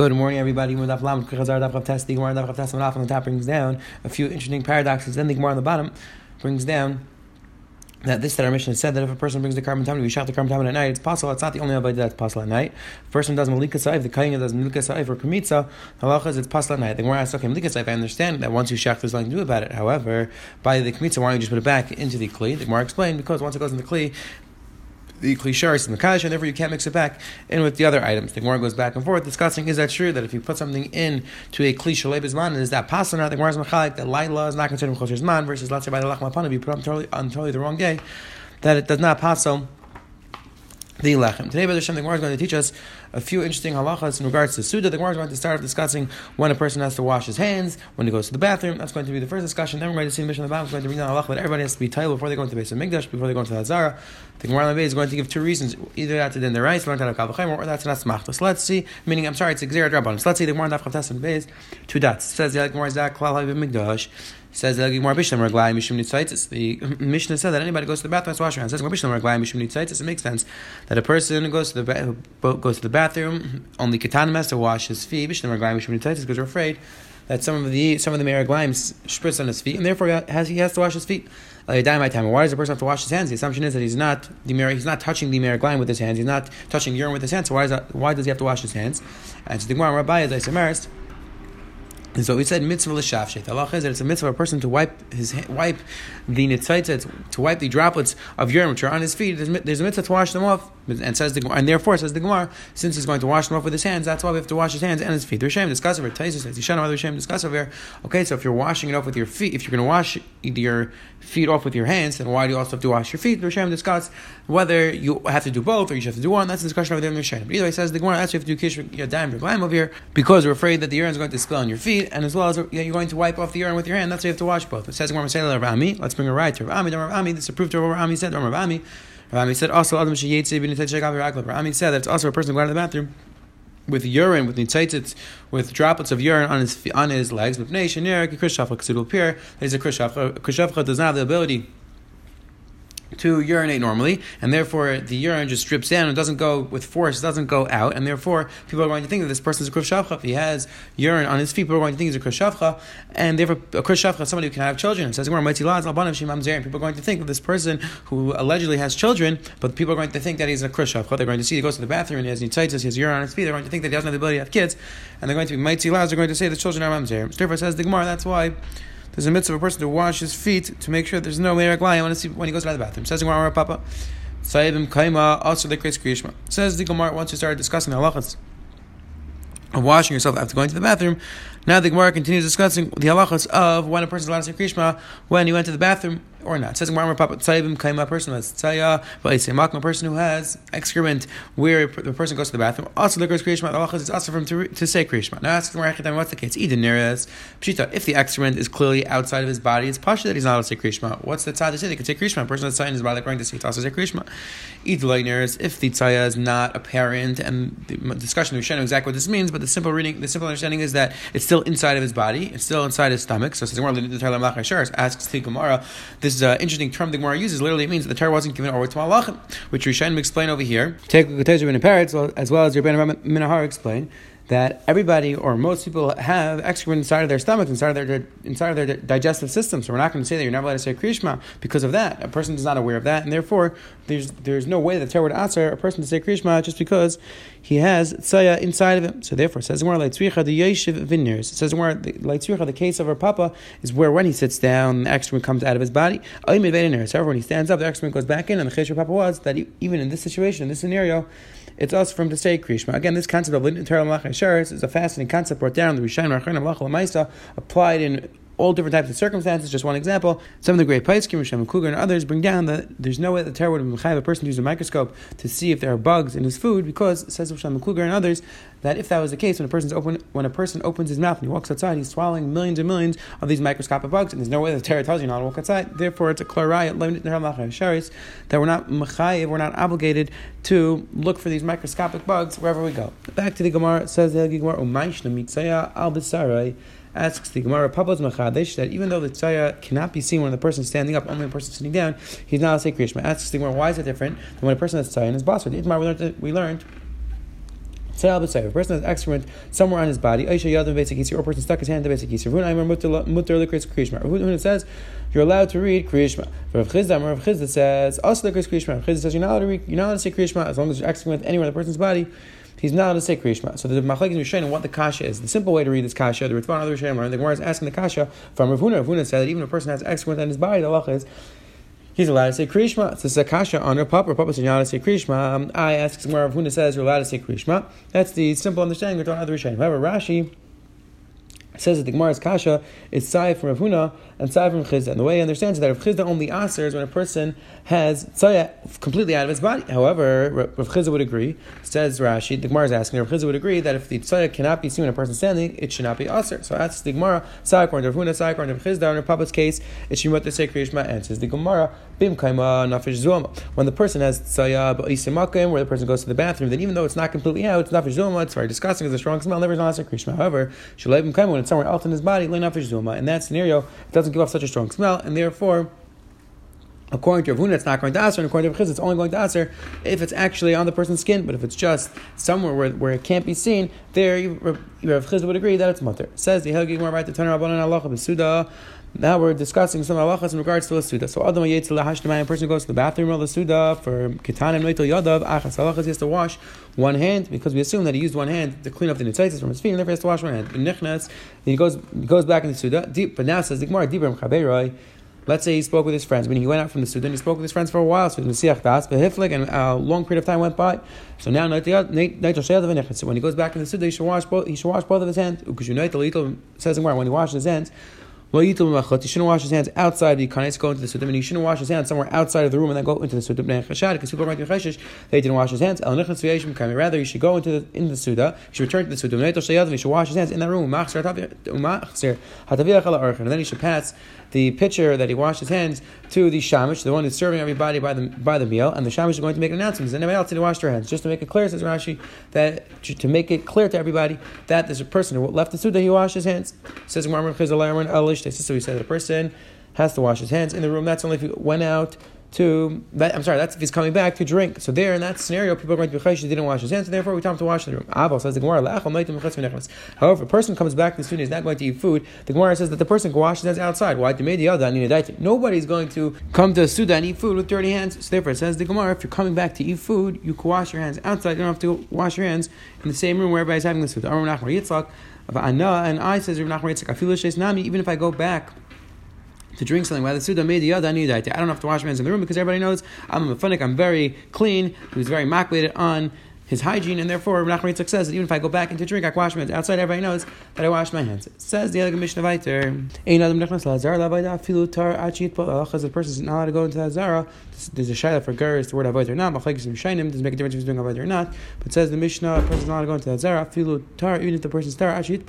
Good morning, everybody. On the top brings down a few interesting paradoxes. Then the Gemara on the bottom brings down that this that our mission said that if a person brings the carbon tamid, we shot the carbon tamid at night, it's possible. It's not the only avodah that's possible at night. If a person does malika saif, the kayin does malika saif or kamitza, halacha is it's possible at night. The Gemara asks, okay, malika saif, I understand that once you shach, there's nothing to do about it. However, by the kamitza, why don't you just put it back into the kli? The Gemara explained because once it goes in the kli, the klisharis and the and therefore you can't mix it back in with the other items. The Gemara goes back and forth discussing is that true that if you put something in to a kli shalei is that not? The Gemara is machalik that laila is not considered chosher man versus let's say by the lachma if you put on totally, on totally the wrong day, that it does not pass the lechem. Today, Brother Shem, the Gemara is going to teach us a few interesting halachas in regards to Suda. The Gemara is going to start off discussing when a person has to wash his hands, when he goes to the bathroom. That's going to be the first discussion. Then we're going to see the mission the Bible. is going to bring down halacha that everybody has to be titled before they go into the base of before they go into the Hazara. The Gemara is going to give two reasons. Either that's in the rice, learned out of or that's not smachta. So let's see, meaning, I'm sorry, it's a Xerat. So let's see the Gemara in Daf and base, two dots. It says, the Gemara is that Klal Mikdash. Says the Gemara Bishlam Raglai Mishum Nitzaitis. The Mishnah said that anybody goes to the bathroom has to wash their hands. Says Gemara Bishlam Raglai Mishum Nitzaitis. It makes sense that a person goes to the goes to the bathroom only Katanim has to wash his feet. Because we're afraid that some of the some of the Meraglaim spritz on his feet, and therefore he has, he has to wash his feet. Why does the person have to wash his hands? The assumption is that he's not the he's not touching the Meraglaim with his hands. He's not touching urine with his hands. So why, is that, why does he have to wash his hands? And so the Gemara Rabbi is Isamaris. And so we said mitzvah l'shavshet. Allah is that it's a mitzvah for a person to wipe his wipe the nitzaitzet, to wipe the droplets of urine which are on his feet. There's, there's a mitzvah to wash them off, and says the and therefore says the Gemara, since he's going to wash them off with his hands, that's why we have to wash his hands and his feet. There's shame discuss over. Taisus says Yishana other shame discuss over here. Okay, so if you're washing it off with your feet, if you're going to wash your feet off with your hands, then why do you also have to wash your feet? There's shame discuss whether you have to do both or you just have to do one. That's the discussion over there in the But either way, says the Gemara, that's why you have to do kish yadayim v'glaim over here because we're afraid that the urine is going to spill on your feet, and as well as you're going to wipe off the urine with your hand. That's why you have to wash both. It says the Gemara. Let's bring a right to Rav Ami. This is approved to what Rav said. Rav Ami. Rav Ami said also Adam Rav Ami said that it's also a person going to the bathroom with urine, with nitzitzit, with droplets of urine on his on his legs. With nation, Krishafcha, because it will appear that he's a Krishafcha. Krishafcha does not have the ability to urinate normally, and therefore the urine just drips down and doesn't go with force, doesn't go out, and therefore people are going to think that this person is a krushavcha. If he has urine on his feet, people are going to think he's a krushavcha, and therefore a krushavcha is somebody who can have children. It says people are going to think that this person who allegedly has children, but people are going to think that he's a krushavcha. They're going to see he goes to the bathroom and he has nitzitis, he has urine on his feet. They're going to think that he doesn't have the ability to have kids, and they're going to be mighty laws. They're going to say the children are mamzer. Therefore, says the Gemara. That's why there's a mitzvah of a person to wash his feet to make sure there's no merek to see when he goes to the bathroom. Says the Gemara, Papa. Saibim kaima also the kriyishma. Says the Gemara once you started discussing the halachas of washing yourself after going to the bathroom. Now the Gemara continues discussing the halachas of when a person is allowed to say krishma when he went to the bathroom or not. It says Gemara Papa Tzaybim Kaima person has tzaya, but it's a person who has excrement where the person goes to the bathroom. Also the goes krishma. The halachas is also for him to, to say krishma. Now ask Gemara what's the case? Eden neres pshita. If the excrement is clearly outside of his body, it's pasha that he's not allowed to say krishma. What's the tzad to say? They can say krishma. A person that's in his body going to say also say krishma. Eden if the tzaya is not apparent and the discussion we should know exactly what this means, but the simple reading, the simple understanding is that it's still inside of his body. It's still inside his stomach. So says Gemara, asks the Gemara, this is an interesting term the Gemara uses. Literally, it means that the Torah wasn't given over to Malachim, which Rishonim explain over here. Take Ketesh Ben Peretz, as well as your Ben Minahar explain that everybody or most people have excrement inside of their stomach, inside of their inside of their digestive system. So we're not going to say that you're never allowed to say Krishma because of that. A person is not aware of that, and therefore there's there's no way that Torah would answer a person to say Krishma just because he has tsaya inside of him. So therefore, says more like the yeshiv vineyards. It says more like the case of our papa is where when he sits down, the excrement comes out of his body. However, when he stands up, the excrement goes back in, and the chesh papa was that even in this situation, in this scenario it's also from to say Krishma. Again, this concept of internal malach is a fascinating concept brought down the Rishayim Rachon Malach applied in all different types of circumstances. Just one example. Some of the great Paiskim, Shem Kuger, and others bring down that there's no way that the Torah would have a person to use a microscope to see if there are bugs in his food because says Shem Kuger and others that if that was the case, when a person's open, when a person opens his mouth and he walks outside, he's swallowing millions and millions of these microscopic bugs, and there's no way the Torah tells you not to walk outside. Therefore, it's a clarayat that we're not mechayiv, we're not obligated to look for these microscopic bugs wherever we go. Back to the Gemara, it says the Gemara, asks the Gemara Papas Machadesh that even though the tzaya cannot be seen when the person is standing up, only the person sitting down, he's not a say Krishma. Asks the Gemara, why is it different than when a person has tzaya in his boss? We learned, we learned a person has excrement somewhere on his body, or a person stuck his hand in the basic kisir. It says you're allowed to read Kriyishma. Rav Chizda, Rav Chizda says also the Kriyishma. Rav Chizda says you're not allowed to read, you're not allowed to say Kriyishma as long as you're excrement anywhere in the person's body. He's not allowed to say Kriyishma. So the Machlekes Rishonim what the kasha is. The simple way to read this kasha, the Ritvan other Rishonim, the Gemara is asking the kasha from Rav Huna. Rav Huna said that even a person has excrement on his body, the halacha is he's allowed to say Krishma. It's a kasha on her papa. Papa said you're allowed to say Krishma. Um, I ask Rav Huna says you're allowed to say Krishma. That's the simple understanding of other Rishonim. However, Rashi says that the Gemara's kasha is sai from Rav Huna and sai from Chizda. And the way he understands it, that Rav Chizda only answers when a person has tzaya completely out of his body. However, Rav Chizda would agree, says Rashi, the Gemara is asking, Rav Chizda would agree that if the tzaya cannot be seen when a person is standing, it should not be aser. So that's the Gemara, sai according to Rav Huna, sai according to Rav Chizda. In Rav Papa's case, it should be what the say Kriyishma answers. The Gemara, kaima uh, nafish. When the person has tzaya ba'isimakim, where the person goes to the bathroom, then even though it's not completely out, it's nafish zoma, it's very disgusting, it's a strong smell, never is not Kriyishma. However, shalei kaima, when it's somewhere else in his body, nafish zoma. In that scenario, it doesn't give off such a strong smell, and therefore, According to Rav Huna, it's not going to answer, and according to Rav it's only going to answer if it's actually on the person's skin. But if it's just somewhere where, where it can't be seen, there Rav Chizda would agree that it's mutter. Says the Helgi Gemara right to Tanar Rabbanan Allah B'Suda. Now we're discussing some halachas in regards to the suda. So Adam Lahashnemayim, a person goes to the bathroom of the suda for Kitanim Noitel Yadav, Achas halachas, he has to wash one hand because we assume that he used one hand to clean up the nitzitis from his feet, and therefore he has to wash one hand. Nichnas, he goes goes back in the suda. But now says the Gemara, Dibram Chaberoi. Let's say he spoke with his friends, meaning he went out from the Sudan, he spoke with his friends for a while, so Mesiach Das, Behiflik, and a long period of time went by. So now, so when he goes back in the Sudan, he should wash both, he should wash both of his hands. Because you know, the little says in when he washes his hands, he shouldn't wash his hands outside the kanes, go into the sudim, and he shouldn't wash his hands somewhere outside of the room and then go into the sudim. Because people might be they didn't wash his hands. Rather, he should go into the in the suda. He should return to the sudim. He should wash his hands in that room. And then he should pass the pitcher that he washed his hands to the shamish, the one who's serving everybody by the by the meal, and the shamish is going to make an announcement. Does anybody else didn't wash their hands? Just to make it clear, says Rashi, that to, to make it clear to everybody that there's a person who left the suda, he washed his hands. Says So he said that a person has to wash his hands in the room. That's only if he went out to that, I'm sorry, that's if he's coming back to drink. So there in that scenario, people are going to be chayish, didn't wash his hands, so therefore we tell him to wash the room. Abel says the Gemara, However, a person comes back to the student, he's not going to eat food. The Gemara says that the person can wash his hands outside. Why? Nobody's going to come to a suda and eat food with dirty hands. So therefore, it says the Gemara, if you're coming back to eat food, you can wash your hands outside. You don't have to wash your hands in the same room where everybody's having the suda. And I says even if I go back to drink something. Why the Suda made the other, I need I don't have to wash my hands in the room because everybody knows I'm a funnik, I'm very clean. He was very makbid on his hygiene, and therefore Nachman Yitzchak says that even if I go back into drink, I wash my hands. Outside, everybody knows that I wash my hands. It says the other Mishnah Viter, Because the person is not allowed to go into that Zara. There's a shaila for Ger, is the word Avoid or not. Machlekes and Shainim doesn't make a difference if he's doing Avoid or not. But says the Mishnah, a person is not allowed to go into that Zara. Filu Tar, even if the person is Tar Achit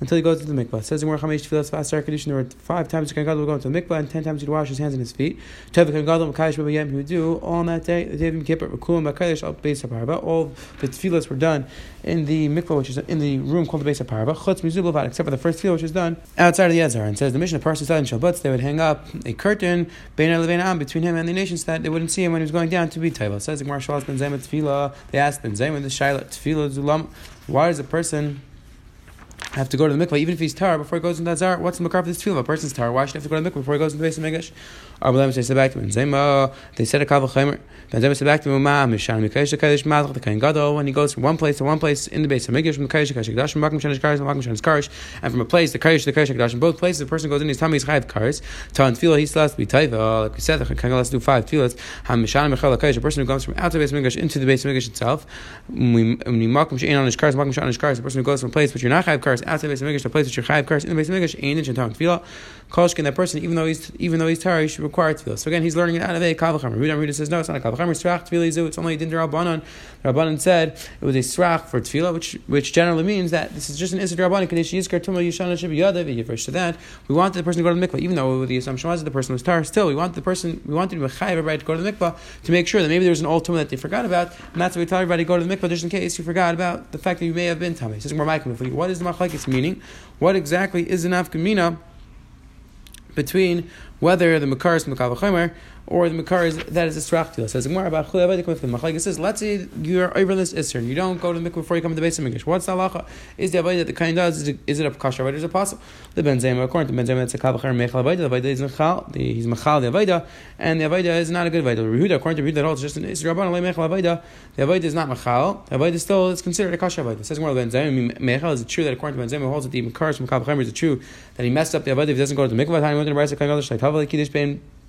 until he goes to the mikvah. It says in Chamesh Tfilas Vasar Kedushin, there were five times the Kohen would go into the mikvah, and ten times he'd wash his hands and his feet. Tev Kohen Gadol Makayish B'Yem, he would do all on that day, the day of Yom Kippur, Rekulim B'Kayish, Al Beis HaParva. All the tefillas were done in the mikvah, which is in the room called the Beis HaParva, Chutz Mizubelvat, except for the first tefillah, which is done outside of the Ezra. And says the Mishnah, person said in Shabbat, they would hang up a curtain between him and the nations that they wouldn't see him when he was going down to be Taiva. Says the Gemara Shalas Ben Zayim Tefillah, they asked Ben Zayim the Shaila Tefillah Zulam, why is a person have to go to the mikvah, even if he's tar, before he goes into that zar. What's the makar for this tefillah? A person's tar. Why should he have to go to the mikvah before he goes into the base of Megash? To they said a kaval chaymer. Ben said back to him, Ma, Mishan, Mikayish, Kayish, Mazach, the Kain Gadol, when he goes from one place to one place in the base of Megash, from Kayish, Kayish, Kadash, from Makim Shanish Karish, Makim Shanish Karish, and from a place, the Kayish, the Kayish, Kadash, in both places, the person goes in, his tummy is chayiv Karish. Tan tefillah, he's last to be taiva, like we said, the Kain Gadol, do five tefillahs. Ham Mishan, Michal, Kayish, a person who comes from out of the base of Megash into the base of Megash itself. When we Makim Shanish Karish, Makim Shanish Karish, the person who goes from a place which you're not chayiv Karish, out of the base of Megash, to a place which you're chayiv Karish, in the base of Megash, Ein, and Tan tefillah. Koshkin, that person, even though he's even though he's tar, he should require tefillah. So again, he's learning it out of a kavachamer. Rudam Rudam says no, it's not a kavachamer. Srach tefillah It's only din rabbanon. Rabbanon said it was a srach for tefillah, which which generally means that this is just an isra rabbanon. Kadesh yizkar tumah yishana shib yadav yifish. To that, we wanted the person to go to the mikvah, even though the assumption was that the person was tar. Still, we want the person, we wanted to be everybody to go to the mikvah to make sure that maybe there's an old tumah that they forgot about, and that's why we tell everybody to go to the mikvah just in case you forgot about the fact that you may have been tummy. Says What is the machlekes meaning? What exactly is an afkamina? Between whether the Makar is Makavachomer or the Makar is that is a Srachtila. Says Gemara about. Machlekes says, let's say you're over this Isser and you don't go to the mikvah before you come to the base of English. What's the halacha? Is the Avaida that the kind does? Is it, is a Kasha Avaida? Is it possible? The Ben Zema, according to Ben Zema, it's a Kavachar Mechal Avaida. The Avaida is Mechal, he's Mechal the Avaida, and the Avaida is not a good Avaida. Rehuda, according to Rehuda, that holds just an Isser Rabban, Mechal Avaida. The Avaida is not Mechal. The Avaida still is considered a Kasha Avaida. Says Gemara Ben Zema, Mechal, is it true that according to Ben Zema, holds that the Makar from Kavachar is it true that he messed up the Avaida if he doesn't go to the mikvah?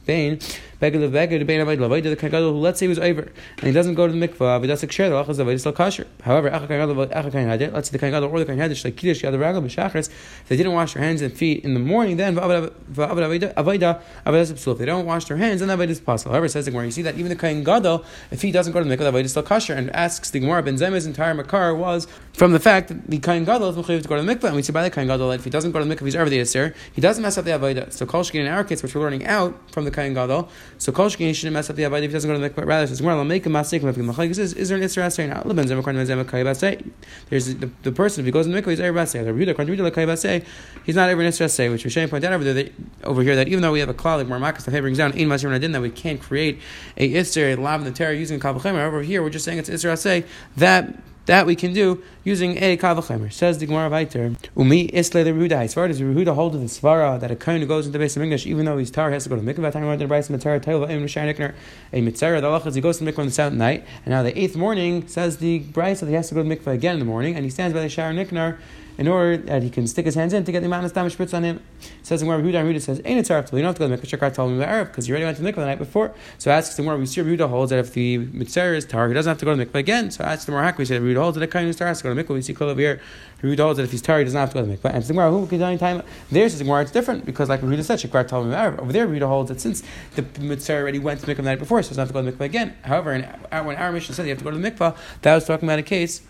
Bain, Beggar of Beggar, the Bain of Avodah, the Kagadol, who let's say was over, and he doesn't go to the mikvah, doesn't share the Lachas of still kosher. However, let's say the Kagadol or the Kagadol, like Kiddush, Yad Ragel, B'Shachris, if they didn't wash their hands and feet in the morning, then Avodah, Avodah, Avodah, if they don't wash their hands, then Avodah is possible. However, says the Gemara, you see that even the Kain Gadol, if he doesn't go to the mikvah, Avodah is still and asks the Gemara, Ben Zem's entire Makar was from the fact that the Kain Gadol is Mechayiv to go to the mikvah, and we see by the Kain Gadol that if he doesn't go to the mikvah, he's over the Yisr, he doesn't mess up the Avodah. So Kol in our case, which we're learning out from the Kain Gadol, so Kol Shkin shouldn't mess up the Avodah if he doesn't go to the. Rather, says, "Well, make a mistake." If the Machlekes is, is there an Isra Asay now? Leban Zem according to Zem Kaibasay. There's the, the person if he goes in the mikvah, he's ever Basay. The according to Rebuda Kaibasay, he's not ever an Isra Asay. Which Rishayin point out over there that, over here that even though we have a klal like Marmakas that brings down Ein Masir Nadin that we can't create a Isra a lav in the terror using Kavachemer. Over here, we're just saying it's Isra Asay that that we can do using a kavachemer. Says the Gemara Viter. Umi isle the Rehuda. As far as Rehuda hold of the svara that a kohen who goes into the base of English, even though he's tar, has to go to mikvah. Time the Bryce Mitzara Tail Im Nikner a Mitzara. The Allah he goes to mikvah on the seventh night, and now the eighth morning says the Bryce that he has to go to mikvah again in the morning, and he stands by the Shaar Nikanor in order that he can stick his hands in to get the amount of damage spritz on him. It says in where Yehuda, Yehuda says, "Ain't it You don't have to go to the mikvah. Told him the Arab because you already went to the mikvah the night before." So asks the more we see Yehuda holds that if the mitzvah is tar, he doesn't have to go to the mikvah again. So asks the more we say Yehuda holds that a kind of tar has to go to the mikvah. We see over here. Holds that if he's tar, he doesn't have to go to the mikvah. And the Gemara, who can time there says the Gemara, it's different because like Yehuda said, Shakar told him the. Over there, Yehuda holds that since the mitzvah already went to the mikvah the night before, so he doesn't have to go to the mikvah again. However, when our mission said you have to go to the mikvah, that was talking about a case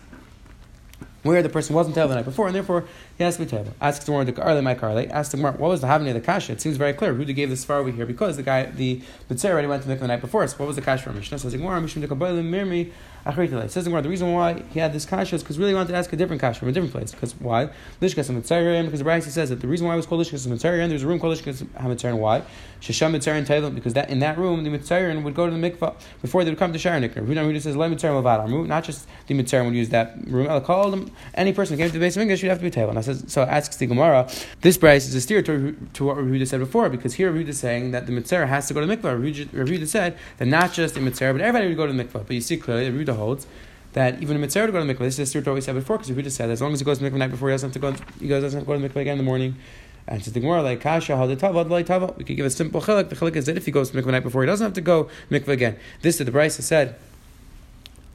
where the person wasn't tell the night before, and therefore he has to be table. Asks the the Arle my Karle. Asks the what was the having of the kasha? It seems very clear. Who gave this far over here? Because the guy, the Mitzvah already went to the night before. So what was the kasha for Mishnah? Says the Gemara, Mishum Mirmi Says the Gemara, the reason why he had this kasha is because really wanted to ask a different kasha from a different place. Because why? Lishkas Mitzvah because the Braysi says that the reason why it was called Lishkas Mitzvah there's a room called Lishkas Hamitzvah. Why? Shesham Tailam because that in that room the Mitzvah would go to the mikvah before they would come to Shaar Nikanor. Who says Lai Mitzvah Not just the Mitzvah would use that room. I'll call them any person who came to the base of English, you'd have to be I says so asks the Gemara, this price is a steer to, to what Rehuda said before, because here Rehuda is saying that the Mitzvah has to go to the mikvah. Rehuda said that not just the Mitzvah, but everybody would go to the mikvah. But you see clearly that Rehuda holds that even a mitzvah to go to the mikvah. This is a steer to what we said before, because Rehuda said as long as he goes to the mikvah the night before, he doesn't have to go. He doesn't have to go to the mikvah again in the morning. And says the Gemara like kasha had tava. We could give a simple chilek. The chilek is that if he goes to mikvah the night before, he doesn't have to go mikvah again. This is the Bryce said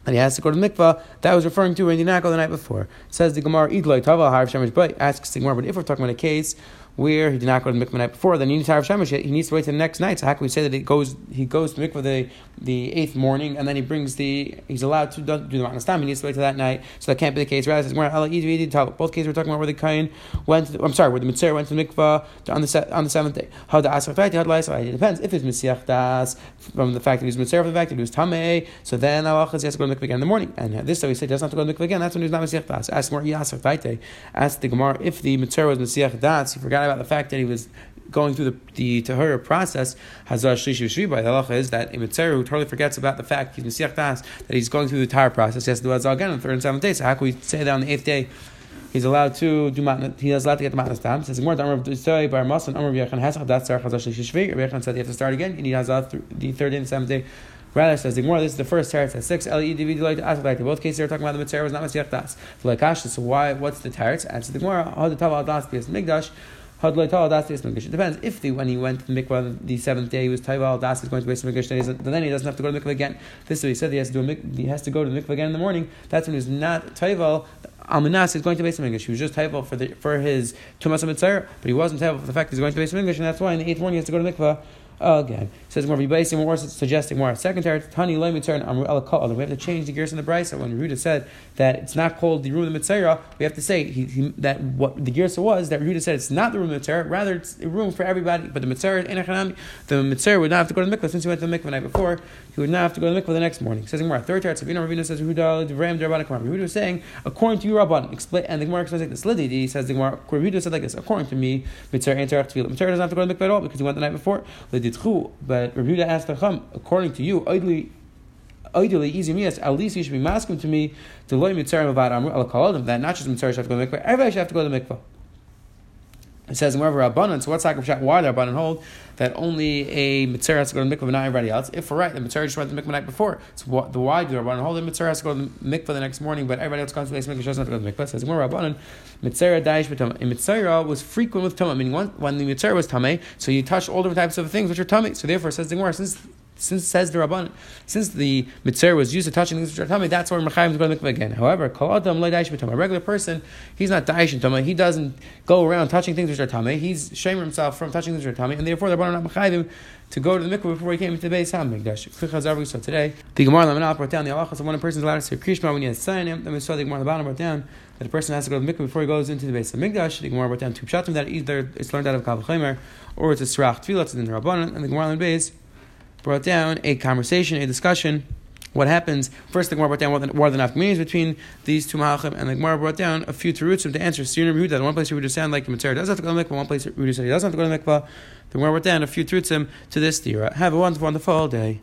and he has to go to mikvah, that was referring to when he did not the night before. Says the Gemara, Idloi Tava, Harav Shemesh, asks the Gemara, but if we're talking about a case where he did not go to the mikvah the night before, then he needs to have shemesh. He needs to wait till the next night. So how can we say that he goes he goes to mikvah the, the eighth morning and then he brings the he's allowed to do the matnas time. He needs to wait till that night. So that can't be the case. Rather, both cases we're talking about where the kain went. To, I'm sorry, where the mitzvah went to the mikvah on the on the seventh day. How the had It depends if it's misiach das from the fact that he was mitzvah from the fact that he was tamei. So then halachas he has to go to mikvah again in the morning. And this way he said he doesn't have to go to mikvah again. That's when he's not misiach das. Ask more Ask the gemara if the mitzvah was misiach das. He forgot about the fact that he was going through the, the Tahura process, Hazar Shlishi Shriba, the halacha is that a Mitzvah who totally forgets about the fact he's Das, that he's going through the entire process, he has to do Hazar again on the third and seventh day. So how can we say that on the eighth day? He's allowed to do matna, he is allowed to get the matnas tam. Says more Amr Tzai Bar Mas and Amr Yachan Hasach that's Tzar Chazar Shlishi Shvi. Rabbi Yachan said you have to start again. You need Hazar the third and seventh day. Rather, says the this is the first teretz at six. L E D V like to ask like both cases they're talking about the mitzvah was not mesiach das. So why? What's the teretz? Answer the Gemara. How the taval das be migdash. It depends. If the, when he went to the mikvah the seventh day he was taival das is going to base mikvah then, then he doesn't have to go to the mikvah again. This is what he said he has to do he has to go to the mikvah again in the morning. That's when he's not taival. Almanas is going to base English. He was just taival for the for his tumas but he wasn't taival for the fact he's going to base English, and that's why in the eighth morning he has to go to the mikvah again. Says more Rebaisim more suggesting more. Second teretz, Tani Loy Mitzvah Amru El We have to change the gears in the brisa. When Rehuda said that it's not called the room of the Mitzvah, we have to say he, he, that what the gears was that Rehuda said it's not the room of Mitzvah, rather it's a room for everybody. But the Mitzvah the Mitzvah would not have to go to the mikvah since he went to the mikvah the night before. He would not have to go to the mikvah the next morning. Says more. Third teretz, Ravina Ravina says Rehuda Ram Rehuda was saying according to you Rabban. Explain and the Gemara explains like this. Lididi says the Gemara. Rehuda said like this. According to me, Mitzvah Mitzvah doesn't have to go to the mikvah at all because he went the night before. V'ditchu, but Rabbi asked Chacham, according to you, ideally, ideally easy mias, at least you should be masking to me to loy mitzvah about amru al kaladim, that not just mitzvah should have to go to the mikvah, everybody should have to go to the mikvah. It says wherever Rabbanan, so what's Hakam Why the Rabbanan hold that only a Mitzvah has to go to mikvah and not everybody else? If we're right, the Mitzvah just went to mikvah the night before. So what, the why do the Rabbanan hold the Mitzvah has to go to the mikvah the next morning, but everybody else comes to the mikvah doesn't have to go to the mikvah? It says where Rabbanan, Mitzvah Daish B'Tama. A Mitzvah was frequent with Tama, meaning when, when the Mitzvah was Tame, so you touch all different types of things which are Tame. So therefore, says the since since says the Rabban, since the mitzvah was used to touching things which are tummy, that's why Mechayim to going to mikveh again. However, kol adam A regular person, he's not daish tummy. He doesn't go around touching things which are tummy. He's shaming himself from touching things which are tummy, and therefore the Rabban not Mechayim to go to the mikveh before he came into the base Hamikdash. So today, the Gemara Lamanal brought down the halachas of when a person is allowed to say Krishma when he has him. Then we saw the Gemara bottom brought down that a person has to go to the mikveh before he goes into the base of Mikdash. The Gemara brought down two pshatim that either it's learned out of Kavach or it's a Srach it's in the Rabbanan, and the Gemara on the base brought down a conversation, a discussion. What happens? First, the Gemara brought down what, what are the nafkaminis between these two malachim, and the Gemara brought down a few terutzim to answer. Sirna Yehuda, one place Yehuda sound like a Mitzvah does have to go to mikvah, one place Yehuda say he doesn't have to go to mikvah. The Gemara brought down a few terutzim to this theory. Have a wonderful, wonderful day.